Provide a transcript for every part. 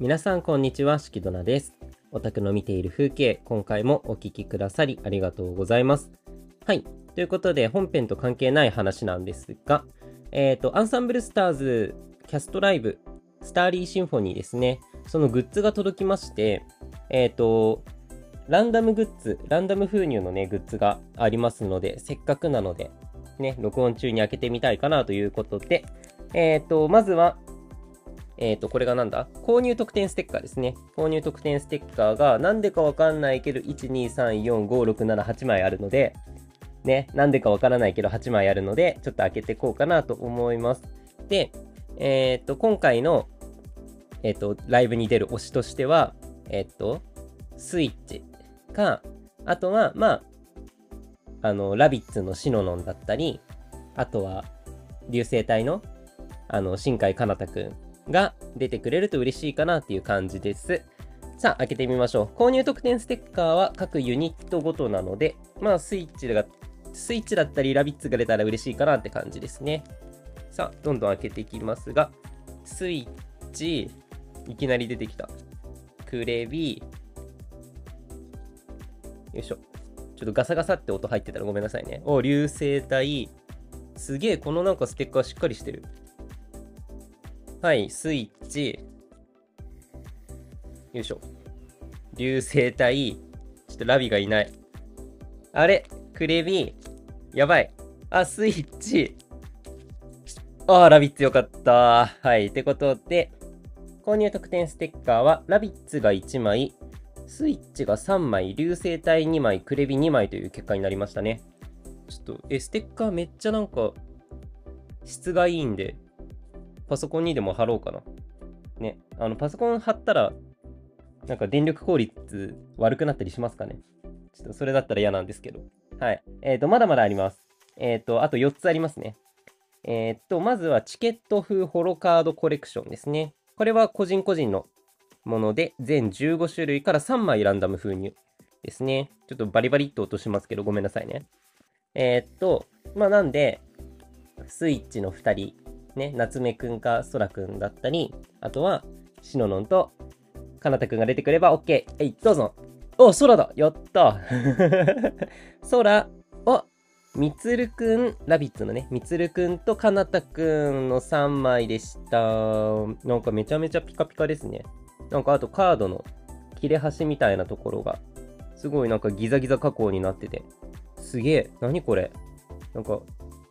皆さんこんにちは、しきどなです。オタクの見ている風景、今回もお聞きくださりありがとうございます。はい。ということで、本編と関係ない話なんですが、えっ、と、アンサンブルスターズキャストライブ、 Starry Symphony ですね。そのグッズが届きまして、えっ、と、ランダムグッズ、ランダム封入のね、グッズがありますので、せっかくなので、ね、録音中に開けてみたいかなということで、えっ、と、まずは、えっ、と、これがなんだ？購入特典ステッカーですね。購入特典ステッカーが、なんでかわかんないけど、1、2、3、4、5、6、7、8枚あるので、ね、なんでかわからないけど、8枚あるので、ちょっと開けていこうかなと思います。で、えっ、と、今回の、えっ、と、ライブに出る推しとしては、えっ、と、スイッチか、あとは、まあ、あの、ラビッツのシノノンだったり、あとは、流星体の、あの、新海かなたくんが出てくれると嬉しいかなっていう感じです。さあ、開けてみましょう。購入特典ステッカーは各ユニットごとなので、まあ、スイッチが、スイッチだったり、ラビッツが出たら嬉しいかなって感じですね。さあ、どんどん開けていきますが、スイッチ、いきなり出てきた。クレビ、よいしょ。ちょっとガサガサって音入ってたらごめんなさいね。お、流星体。すげえ、このなんかステッカーしっかりしてる。はい、スイッチ。よいしょ。流星体。ちょっとラビがいない。あれ？クレビ？やばい。あ、スイッチ。あー、ラビッツよかった。はい、ってことで、購入特典ステッカーは、ラビッツが1枚、スイッチが3枚、流星体2枚、クレビ2枚という結果になりましたね。ちょっと、え、ステッカーめっちゃなんか、質がいいんで、パソコンにでも貼ろうかな。ね、あの、パソコン貼ったら、なんか電力効率悪くなったりしますかね。ちょっとそれだったら嫌なんですけど。はい。えっ、と、まだまだあります。えっ、と、あと4つありますね。えっ、と、まずはチケット風ホロカードコレクションですね。これは個人個人のもので、全15種類から3枚ランダム封入ですね。ちょっとバリバリっと落としますけど、ごめんなさいね。えっと、まあなんで、スイッチの2人、ね、夏目くんかそらくんだったり、あとは、しののんと、かなたくんが出てくれば OK。えい、どうぞ。お、そらだやったそら、お、みつるくん、ラビッツのね、みつるくんとかなたくんの3枚でした。なんかめちゃめちゃピカピカですね。なんかあとカードの切れ端みたいなところが、すごいなんかギザギザ加工になってて、すげえ、何これ。なんか、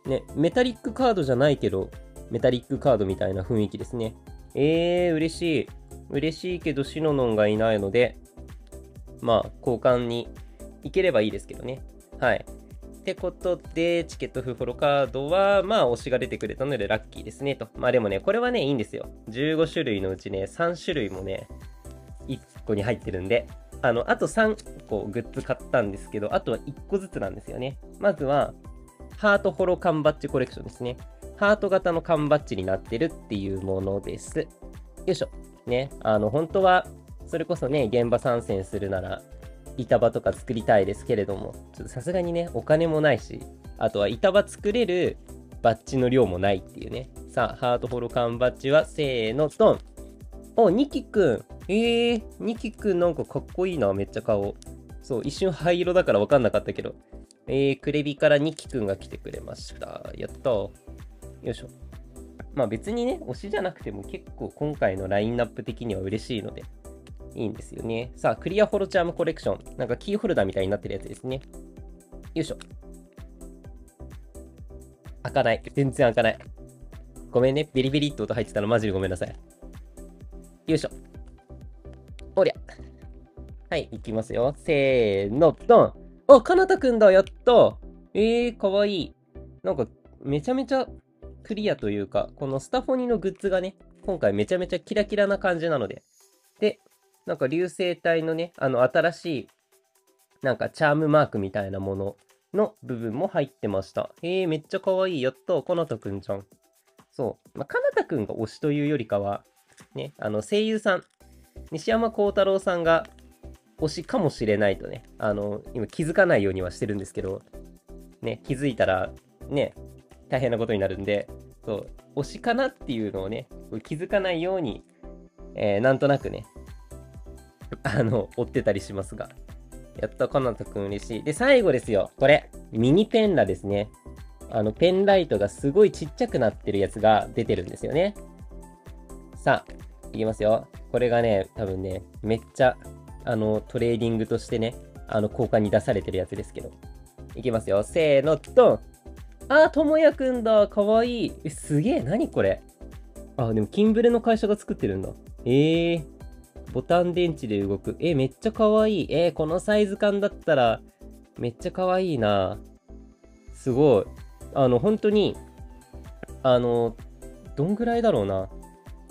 ね、メタリックカードじゃないけど、メタリックカードみたいな雰囲気ですね。えー、嬉しい。嬉しいけど、シノノンがいないので、まあ、交換に行ければいいですけどね。はい。ってことで、チケットフフォロカードは、まあ、推しが出てくれたのでラッキーですね、と。まあでもね、これはね、いいんですよ。15種類のうちね、3種類もね、1個に入ってるんで、あの、あと3個グッズ買ったんですけど、あとは1個ずつなんですよね。まずは、ハートホロ缶バッジコレクションですね。ハート型の缶バッジになってるっていうものです。よいしょ。ね、あの、本当は、それこそね、現場参戦するなら、板場とか作りたいですけれども、ちょっとさすがにね、お金もないし、あとは板場作れるバッジの量もないっていうね。さあ、ハートホロ缶バッジは、せーの、ドンお、ニキくんえー、ニキくんなんかかっこいいな、めっちゃ顔。そう、一瞬灰色だから分かんなかったけど。えー、クレビからニキくんが来てくれました。やったよいしょ。まあ別にね、推しじゃなくても結構今回のラインナップ的には嬉しいので、いいんですよね。さあ、クリアホロチャームコレクション。なんかキーホルダーみたいになってるやつですね。よいしょ。開かない。全然開かない。ごめんね。ビリビリって音入ってたらマジでごめんなさい。よいしょ。おりゃ。はい、いきますよ。せーの、ドンあ、かなたくんだやったえー、かわいい。なんか、めちゃめちゃクリアというか、このスタフォニのグッズがね、今回めちゃめちゃキラキラな感じなので。で、なんか流星体のね、あの新しい、なんかチャームマークみたいなものの部分も入ってました。へえ、めっちゃ可愛い。やったかなたくんじゃん。そう。まあ、かなたくんが推しというよりかは、ね、あの声優さん、西山幸太郎さんが推しかもしれないとね、あの、今気づかないようにはしてるんですけど、ね、気づいたら、ね、大変なことになるんで、そう、推しかなっていうのをね、気づかないように、えー、なんとなくね、あの、追ってたりしますが。やった、かなとくん嬉しい。で、最後ですよ。これ。ミニペンラですね。あの、ペンライトがすごいちっちゃくなってるやつが出てるんですよね。さあ、いきますよ。これがね、多分ね、めっちゃ、あの、トレーディングとしてね、あの、交換に出されてるやつですけど。いきますよ。せーの、ドンあー、ともやくんだ。かわいい。え、すげえ。何これ？あ、でも、キンブレの会社が作ってるんだ。えー。ボタン電池で動く。え、めっちゃかわいい。えー、このサイズ感だったら、めっちゃかわいいな。すごい。あの、本当に、あの、どんぐらいだろうな。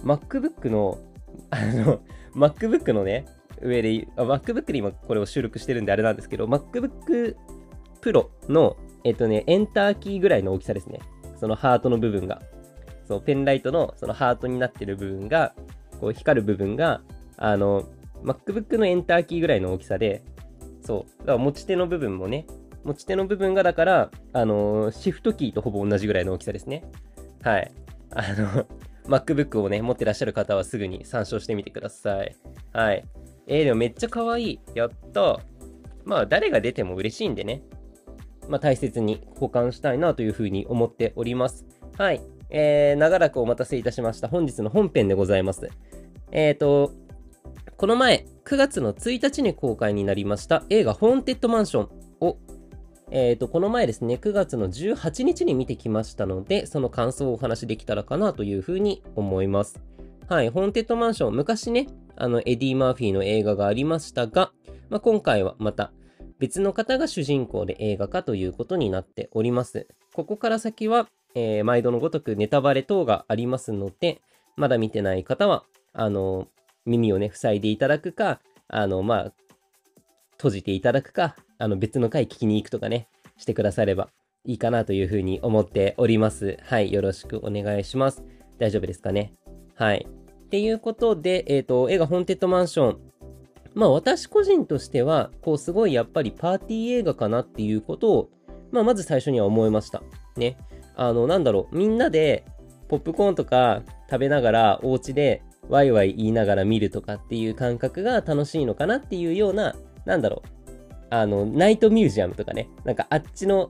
MacBook の、あの、MacBook のね、上で、MacBook で今これを収録してるんであれなんですけど、MacBook Pro のえっとね、エンターキーぐらいの大きさですね。そのハートの部分が。そう、ペンライトのそのハートになってる部分が、こう光る部分が、あの、MacBook のエンターキーぐらいの大きさで、そう、だから持ち手の部分もね、持ち手の部分がだから、あのシフトキーとほぼ同じぐらいの大きさですね。はい。あの MacBook をね、持ってらっしゃる方はすぐに参照してみてください。はい。えー、でもめっちゃ可愛い。やった。まあ、誰が出ても嬉しいんでね。まあ、大切に保管したいなというふうに思っております。はい。えー、長らくお待たせいたしました。本日の本編でございます。えっ、ー、と、この前、9月の1日に公開になりました映画、ホーンテッドマンションを、えっ、ー、と、この前ですね、9月の18日に見てきましたので、その感想をお話しできたらかなというふうに思います。はい、ホーンテッドマンション、昔ね、あの、エディ・マーフィーの映画がありましたが、まあ、今回はまた、別の方が主人公で映画化ということになっております。ここから先は、えー、毎度のごとくネタバレ等がありますので、まだ見てない方は、あの、耳をね、塞いでいただくか、あの、まあ、閉じていただくか、あの、別の回聞きに行くとかね、してくださればいいかなというふうに思っております。はい、よろしくお願いします。大丈夫ですかね？はい。っていうことで、えっ、ー、と、映画ホンテッドマンション、まあ私個人としては、こうすごいやっぱりパーティー映画かなっていうことを、まあまず最初には思いました。ね。あの、なんだろう、みんなでポップコーンとか食べながらお家でワイワイ言いながら見るとかっていう感覚が楽しいのかなっていうような、なんだろう、あの、ナイトミュージアムとかね、なんかあっちの、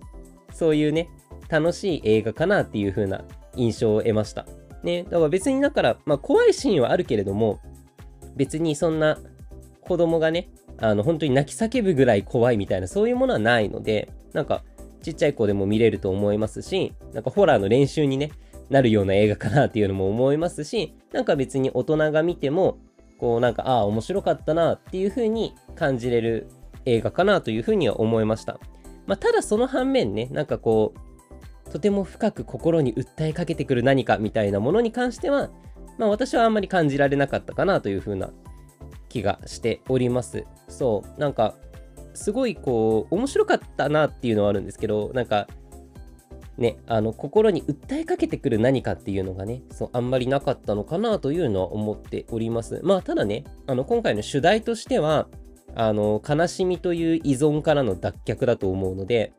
そういうね、楽しい映画かなっていう風な印象を得ました。ね、だから別にだから、まあ怖いシーンはあるけれども、別にそんな子供がね、あの、本当に泣き叫ぶぐらい怖いみたいな、そういうものはないので、なんか、ちっちゃい子でも見れると思いますし、なんかホラーの練習にね、なるような映画かなっていうのも思いますし、なんか別に大人が見ても、こうなんか、ああ、面白かったなっていう風に感じれる映画かなという風には思いました。まあ、ただその反面ね、なんかこう、とても深く心に訴えかけてくる何かみたいなものに関しては、まあ私はあんまり感じられなかったかなという風な気がしております。そう、なんか、すごいこう、面白かったなっていうのはあるんですけど、なんか、ね、あの、心に訴えかけてくる何かっていうのがね、そう、あんまりなかったのかなというのは思っております。まあ、ただね、あの、今回の主題としては、あの、悲しみという依存からの脱却だと思うので、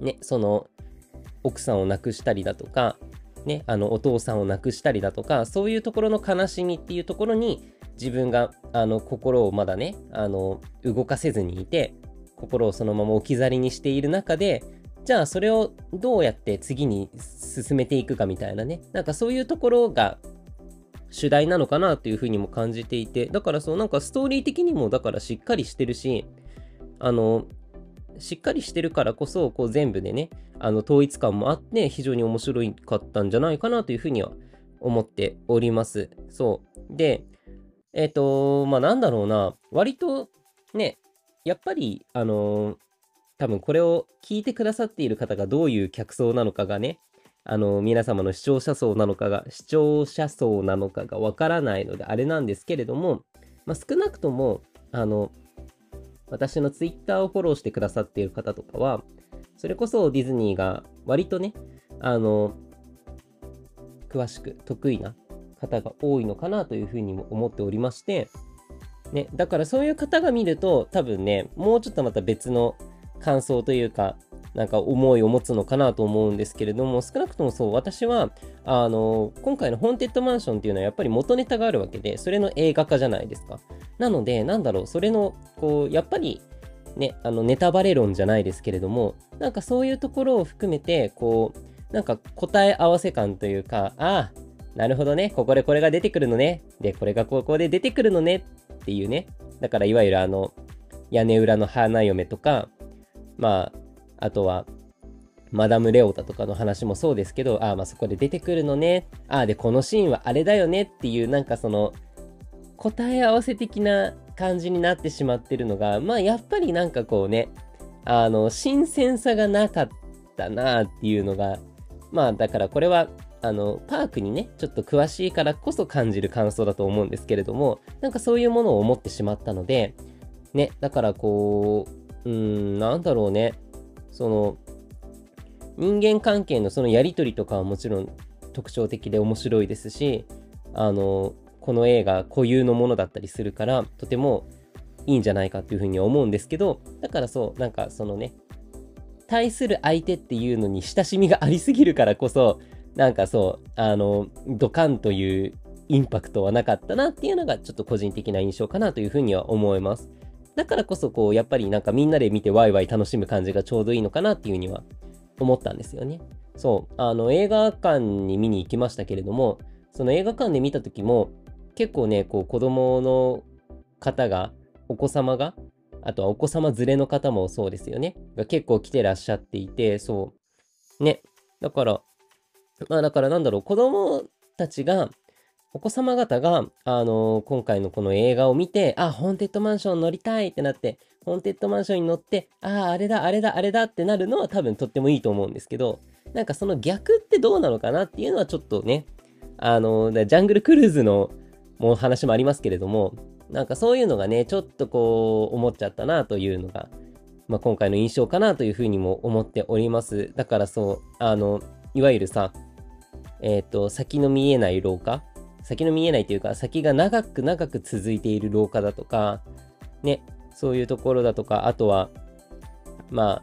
ね、その、奥さんを亡くしたりだとか、ね、あの、お父さんを亡くしたりだとか、そういうところの悲しみっていうところに、自分があの心をまだねあの動かせずにいて心をそのまま置き去りにしている中でじゃあそれをどうやって次に進めていくかみたいなね。なんかそういうところが主題なのかなというふうにも感じていてだからそうなんかストーリー的にもだからしっかりしてるしあのしっかりしてるからこそこう全部でねあの統一感もあって非常に面白かったんじゃないかなというふうには思っております。そう。でえっ、ー、と、まあなんだろうな、割とね、やっぱり、あのー、多分これを聞いてくださっている方がどういう客層なのかがね、あのー、皆様の視聴者層なのかが、視聴者層なのかがわからないのであれなんですけれども、まあ、少なくとも、あの、私のツイッターをフォローしてくださっている方とかは、それこそディズニーが割とね、あの、詳しく得意な方が多いのかなというふうにも思っておりまして、ね、だからそういう方が見ると多分ね、もうちょっとまた別の感想というか、なんか思いを持つのかなと思うんですけれども、少なくともそう、私は、あの、今回のホーンテッドマンションっていうのはやっぱり元ネタがあるわけで、それの映画化じゃないですか。なので、なんだろう、それの、こう、やっぱり、ね、あの、ネタバレ論じゃないですけれども、なんかそういうところを含めて、こう、なんか答え合わせ感というか、ああ、なるほどね、ここでこれが出てくるのね。で、これがここで出てくるのねっていうね。だから、いわゆるあの、屋根裏の花嫁とか、まあ、あとは、マダム・レオタとかの話もそうですけど、ああ、まあそこで出てくるのね。ああ、で、このシーンはあれだよねっていう、なんかその、答え合わせ的な感じになってしまってるのが、まあやっぱりなんかこうね、あの、新鮮さがなかったなっていうのが、まあだからこれは、あの、パークにね、ちょっと詳しいからこそ感じる感想だと思うんですけれども、なんかそういうものを思ってしまったので、ね、だからこう、うん、なんだろうね、その、人間関係のそのやりとりとかはもちろん特徴的で面白いですし、あの、この映画固有のものだったりするから、とてもいいんじゃないかっていうふうには思うんですけど、だからそう、なんかそのね、対する相手っていうのに親しみがありすぎるからこそ、なんかそう、あの、ドカンというインパクトはなかったなっていうのがちょっと個人的な印象かなというふうには思います。だからこそこう、やっぱりなんかみんなで見てワイワイ楽しむ感じがちょうどいいのかなっていうふうには思ったんですよね。そう、あの映画館に見に行きましたけれども、その映画館で見た時も結構ね、こう子供の方が、お子様が、あとはお子様連れの方もそうですよね。が結構来てらっしゃっていて、そう。ね。だから、まあだからなんだろう、子供たちが、お子様方が、あのー今回のこの映画を見て、あ、ホーンテッドマンション乗りたいってなって、ホーンテッドマンションに乗って、ああ、あれだ、あれだ、あれだってなるのは多分とってもいいと思うんですけど、なんかその逆ってどうなのかなっていうのはちょっとね、あのージャングルクルーズのもう話もありますけれども、なんかそういうのがね、ちょっとこう思っちゃったなというのが、まあ、今回の印象かなというふうにも思っております。だからそう、あの、いわゆるさ、えっ、と、先の見えない廊下？先の見えないというか、先が長く長く続いている廊下だとか、ね、そういうところだとか、あとは、まあ、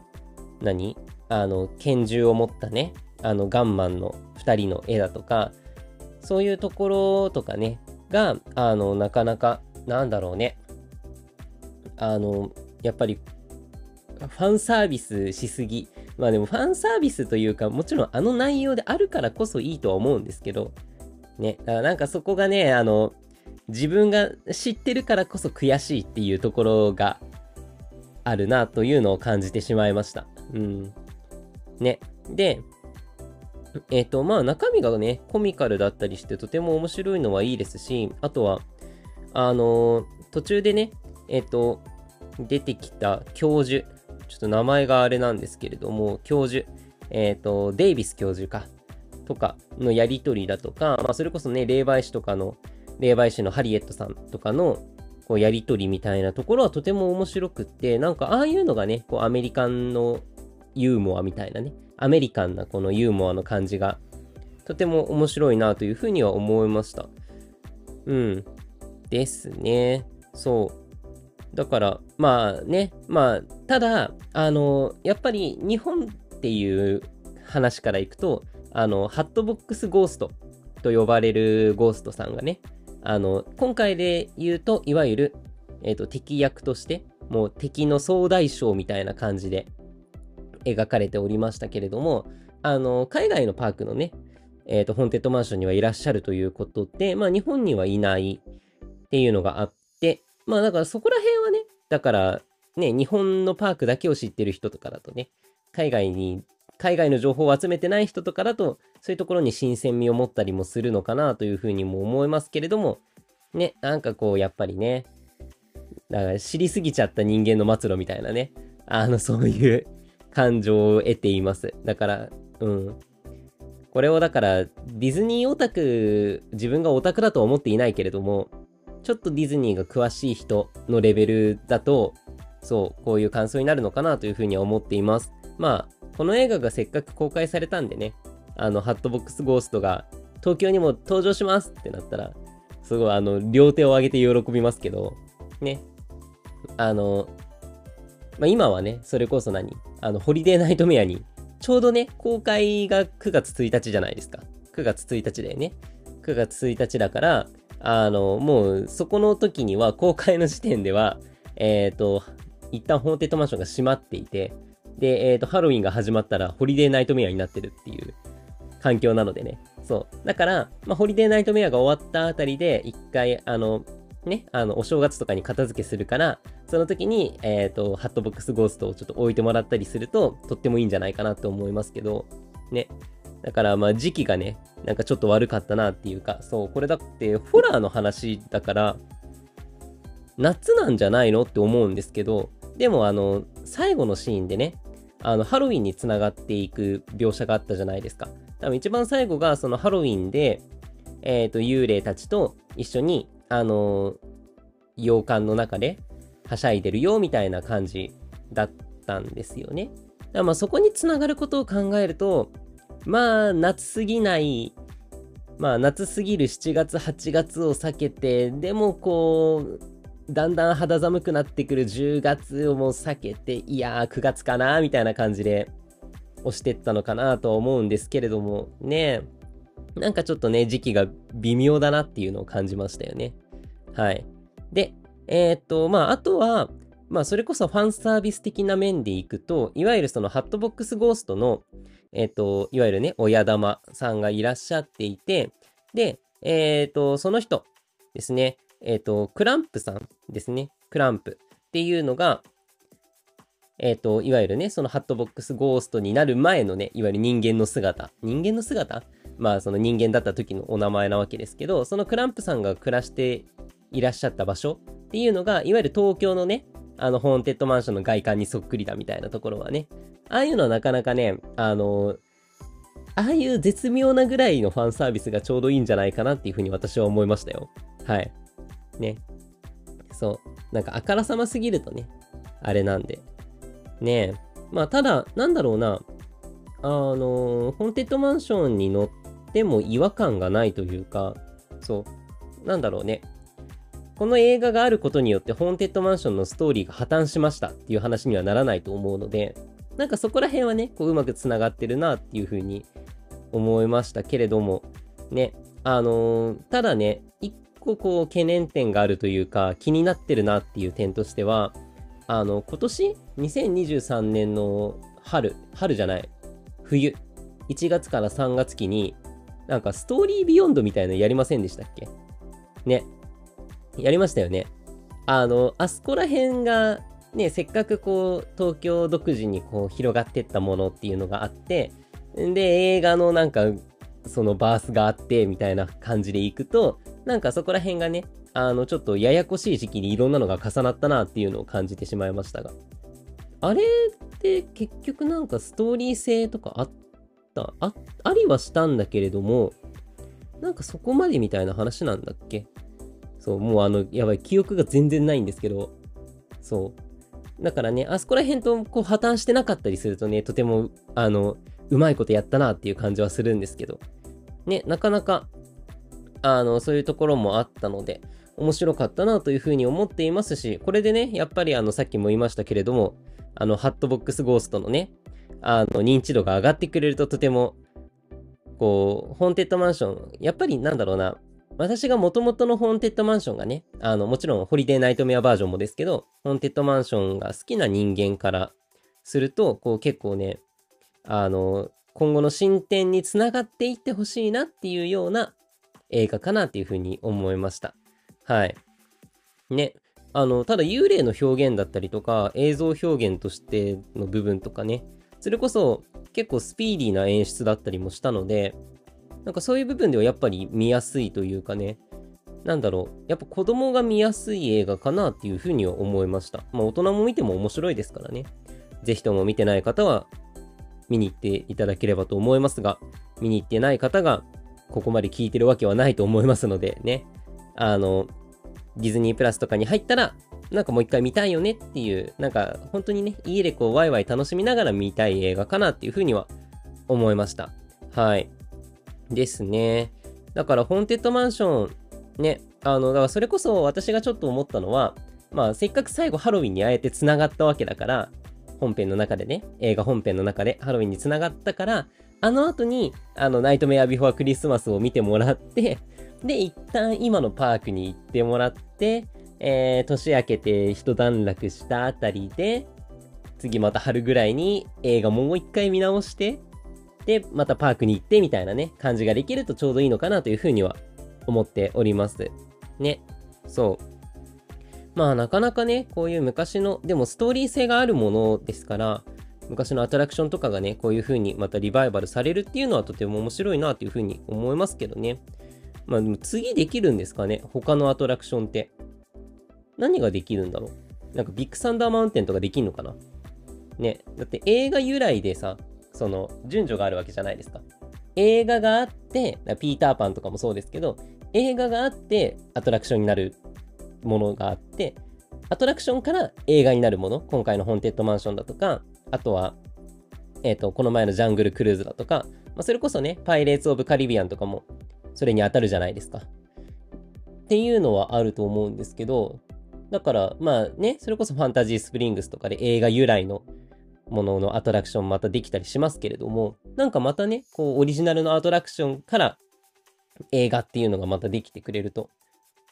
何？あの、拳銃を持ったね、あの、ガンマンの2人の絵だとか、そういうところとかね、が、あの、なかなか、なんだろうね、あの、やっぱり、ファンサービスしすぎ。まあでもファンサービスというか、もちろんあの内容であるからこそいいとは思うんですけど、ね、だからなんかそこがね、あの、自分が知ってるからこそ悔しいっていうところがあるなというのを感じてしまいました。うん。ね。で、えっ、と、まあ中身がね、コミカルだったりしてとても面白いのはいいですし、あとは、あのー途中でね、えっ、と、出てきた教授、ちょっと名前があれなんですけれども、教授、えっ、と、デイビス教授か、とかのやりとりだとか、まあ、それこそね、霊媒師とかの、霊媒師のハリエットさんとかの、こう、やりとりみたいなところはとても面白くって、なんか、ああいうのがね、こう、アメリカンのユーモアみたいなね、アメリカンなこのユーモアの感じが、とても面白いなというふうには思いました。うん。ですね。そう。だから、まあね、まあ、ただ、あの、やっぱり日本っていう話からいくと、あの、ハットボックスゴーストと呼ばれるゴーストさんがね、あの、今回で言うと、いわゆる、えっ、と、敵役として、もう敵の総大将みたいな感じで描かれておりましたけれども、あの、海外のパークのね、えっ、と、ホンテッドマンションにはいらっしゃるということで、まあ、日本にはいないっていうのがあって、まあ、だからそこら辺はね、だから、ね、日本のパークだけを知ってる人とかだとね、海外に、海外の情報を集めてない人とかだと、そういうところに新鮮味を持ったりもするのかなというふうにも思いますけれども、ね、なんかこう、やっぱりね、だから知りすぎちゃった人間の末路みたいなね、あの、そういう感情を得ています。だから、うん。これをだから、ディズニーオタク、自分がオタクだとは思っていないけれども、ちょっとディズニーが詳しい人のレベルだと、そう、こういう感想になるのかなというふうには思っています。まあ、この映画がせっかく公開されたんでね、あの、ハットボックスゴーストが東京にも登場しますってなったら、すごいあの、両手を上げて喜びますけど、ね。あの、まあ今はね、それこそ何？あの、ホリデーナイトメアに、ちょうどね、公開が9月1日じゃないですか。9月1日だよね。9月1日だから、あの、もうそこの時には公開の時点では、えっ、ー、と、一旦ホーンテッドマンションが閉まっていて、で、えっ、ー、と、ハロウィンが始まったらホリデーナイトメアになってるっていう環境なのでね。そう。だから、まあ、ホリデーナイトメアが終わったあたりで、一回、あの、ね、あの、お正月とかに片付けするから、その時に、えっ、ー、と、ハットボックスゴーストをちょっと置いてもらったりすると、とってもいいんじゃないかなと思いますけど、ね。だから、まあ、時期がね、なんかちょっと悪かったなっていうか、そう、これだって、ホラーの話だから、夏なんじゃないのって思うんですけど、でも、あの、最後のシーンでね、あの、ハロウィンにつながっていく描写があったじゃないですか。多分一番最後が、そのハロウィンで、えっ、ー、と、幽霊たちと一緒に、あの洋館の中ではしゃいでるよみたいな感じだったんですよね。だからまあそこにつながることを考えると、まあ夏すぎない、まあ夏すぎる7月8月を避けて、でもこう、だんだん肌寒くなってくる10月をもう避けて、いやー9月かなみたいな感じで押してったのかなとは思うんですけれども、ねなんかちょっとね、時期が微妙だなっていうのを感じましたよね。はい。で、えー、っと、まあ、あとは、まあ、それこそファンサービス的な面でいくと、いわゆるそのハットボックスゴーストの、えー、っと、いわゆるね、親玉さんがいらっしゃっていて、で、えー、っと、その人ですね、えっと、クランプさんですね、クランプっていうのが、えっ、と、いわゆるね、そのハットボックスゴーストになる前のね、いわゆる人間の姿。人間の姿まあ、その人間だった時のお名前なわけですけど、そのクランプさんが暮らしていらっしゃった場所っていうのが、いわゆる東京のね、あの、ホーンテッドマンションの外観にそっくりだみたいなところはね、ああいうのはなかなかね、あの、ああいう絶妙なぐらいのファンサービスがちょうどいいんじゃないかなっていうふうに私は思いましたよ。はい。ね。そう。なんかあからさますぎるとね、あれなんで。ねえ。まあ、ただ、なんだろうな。あの、ホーンテッドマンションに乗っても違和感がないというか、そう。なんだろうね。この映画があることによってホーンテッドマンションのストーリーが破綻しましたっていう話にはならないと思うので、なんかそこら辺はね、こううまくつながってるなっていうふうに思いましたけれども、ね、あのー、ただね、一個こう懸念点があるというか気になってるなっていう点としては、あの、今年2023年の春、春じゃない、冬、1月から3月期に、なんかストーリービヨンドみたいなのやりませんでしたっけ？ね。やりましたよね。あの、あそこら辺が、ね、せっかくこう、東京独自にこう、広がってったものっていうのがあって、で、映画のなんか、そのバースがあって、みたいな感じでいくと、なんかそこら辺がね、あの、ちょっとややこしい時期にいろんなのが重なったなっていうのを感じてしまいましたが。あれって結局なんかストーリー性とかあった？あ、ありはしたんだけれども、なんかそこまでみたいな話なんだっけ？そう、もうあの、やばい、記憶が全然ないんですけど、そう。だからね、あそこら辺とこう破綻してなかったりするとね、とても、あの、うまいことやったなっていう感じはするんですけど、ね、なかなか、あの、そういうところもあったので、面白かったなというふうに思っていますし、これでね、やっぱりあの、さっきも言いましたけれども、あの、ハットボックスゴーストのね、あの、認知度が上がってくれるととても、こう、ホーンテッドマンション、やっぱりなんだろうな、私が元々のホーンテッドマンションがね、あの、もちろんホリデーナイトメアバージョンもですけど、ホーンテッドマンションが好きな人間からすると、こう結構ね、あの、今後の進展につながっていってほしいなっていうような映画かなっていうふうに思いました。はい。ね。あの、ただ幽霊の表現だったりとか、映像表現としての部分とかね、それこそ結構スピーディーな演出だったりもしたので、なんかそういう部分ではやっぱり見やすいというかね、なんだろう、やっぱ子供が見やすい映画かなっていうふうには思いました。まあ大人も見ても面白いですからね。ぜひとも見てない方は見に行っていただければと思いますが、見に行ってない方がここまで聞いてるわけはないと思いますのでね、あの、ディズニープラスとかに入ったら、なんかもう一回見たいよねっていう、なんか本当にね、家でこうワイワイ楽しみながら見たい映画かなっていうふうには思いました。はい。ですね。だから、ホーンテッドマンション、ね、あの、だからそれこそ私がちょっと思ったのは、まあ、せっかく最後ハロウィンにあえて繋がったわけだから、本編の中でね、映画本編の中でハロウィンに繋がったから、あの後に、あの、ナイトメアビフォークリスマスを見てもらって、で、一旦今のパークに行ってもらって、えー、年明けて一段落したあたりで、次また春ぐらいに映画もう一回見直して、で、またパークに行ってみたいなね、感じができるとちょうどいいのかなというふうには思っております。ね。そう。まあなかなかね、こういう昔の、でもストーリー性があるものですから、昔のアトラクションとかがね、こういう風にまたリバイバルされるっていうのはとても面白いなという風に思いますけどね。まあでも次できるんですかね他のアトラクションって。何ができるんだろうなんかビッグサンダーマウンテンとかできんのかなね。だって映画由来でさ、その順序があるわけじゃないですか。映画があって、ピーターパンとかもそうですけど、映画があってアトラクションになるものがあって、アトラクションから映画になるもの、今回のホーンテッドマンションだとか、あとは、えっ、ー、と、この前のジャングルクルーズだとか、まあ、それこそね、パイレーツ・オブ・カリビアンとかも、それに当たるじゃないですか。っていうのはあると思うんですけど、だから、まあね、それこそファンタジースプリングスとかで映画由来のもののアトラクションまたできたりしますけれども、なんかまたね、こう、オリジナルのアトラクションから映画っていうのがまたできてくれると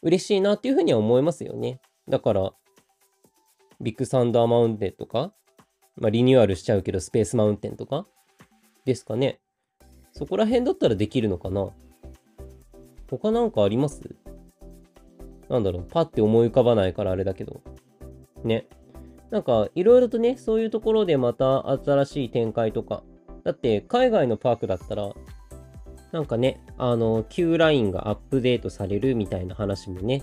嬉しいなっていうふうには思いますよね。だから、ビッグサンダーマウンテンとか、まあ、リニューアルしちゃうけど、スペースマウンテンとかですかね。そこら辺だったらできるのかな他なんかあります？なんだろう、パッて思い浮かばないからあれだけど。ね。なんか、いろいろとね、そういうところでまた新しい展開とか。だって、海外のパークだったら、なんかね、あの、Q ラインがアップデートされるみたいな話もね、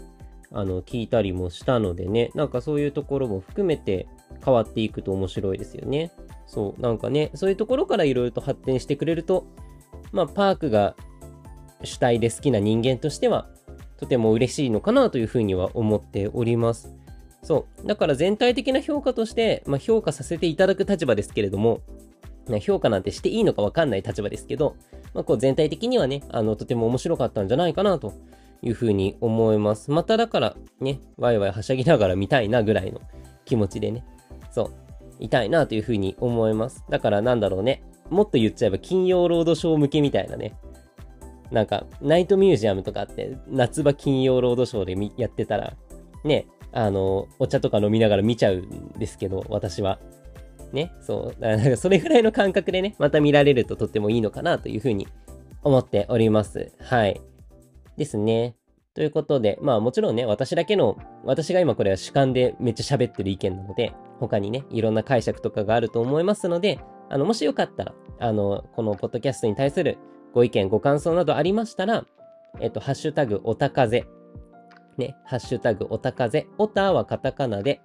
あの、聞いたりもしたのでね、なんかそういうところも含めて変わっていくと面白いですよね。そう、なんかね、そういうところからいろいろと発展してくれると、まあ、パークが主体で好きな人間としては、とても嬉しいのかなというふうには思っております。そう。だから全体的な評価として、まあ、評価させていただく立場ですけれども、評価なんてしていいのかわかんない立場ですけど、まあ、こう全体的にはね、あの、とても面白かったんじゃないかなというふうに思います。まただからね、ワイワイはしゃぎながら見たいなぐらいの気持ちでね、そう、いたいなというふうに思います。だからなんだろうね、もっと言っちゃえば金曜ロードショー向けみたいなね、なんか、ナイトミュージアムとかって、夏場金曜ロードショーでやってたら、ね、あの、お茶とか飲みながら見ちゃうんですけど、私は。ね、そう。だからそれぐらいの感覚でね、また見られるととってもいいのかなというふうに思っております。はい。ですね。ということで、まあもちろんね、私だけの、私が今これは主観でめっちゃ喋ってる意見なので、他にね、いろんな解釈とかがあると思いますので、あの、もしよかったら、あの、このポッドキャストに対するご意見、ご感想などありましたら、えっと、ハッシュタグ、おたかぜ。ね、ハッシュタグ、おたかぜ。おたはカタカナで、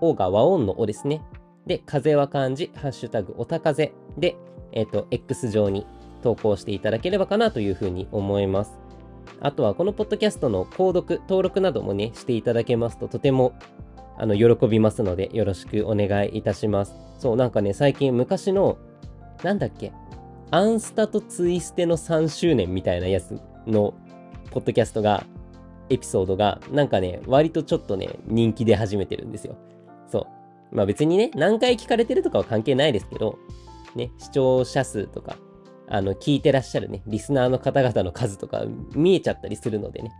おが和音のおですね。で、風は漢字、ハッシュタグ、おたかぜで、えっ、ー、と、X 上に投稿していただければかなというふうに思います。あとは、このポッドキャストの購読、登録などもね、していただけますと、とても、あの、喜びますので、よろしくお願いいたします。そう、なんかね、最近昔の、なんだっけ、アンスタとツイステの3周年みたいなやつの、ポッドキャストが、エピソードが、なんかね、割とちょっとね、人気出始めてるんですよ。そう。まあ別にね、何回聞かれてるとかは関係ないですけど、ね、視聴者数とか、あの、聞いてらっしゃるね、リスナーの方々の数とか見えちゃったりするのでね。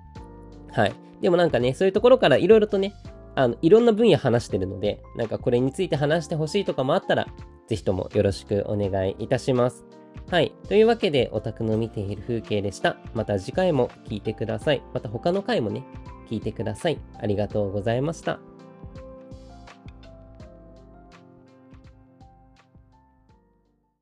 はい。でもなんかね、そういうところからいろいろとね、あの、いろんな分野話してるので、なんかこれについて話してほしいとかもあったら、ぜひともよろしくお願いいたします。はい。というわけで、オタクの見ている風景でした。また次回も聞いてください。また他の回もね、聞いてください。ありがとうございました。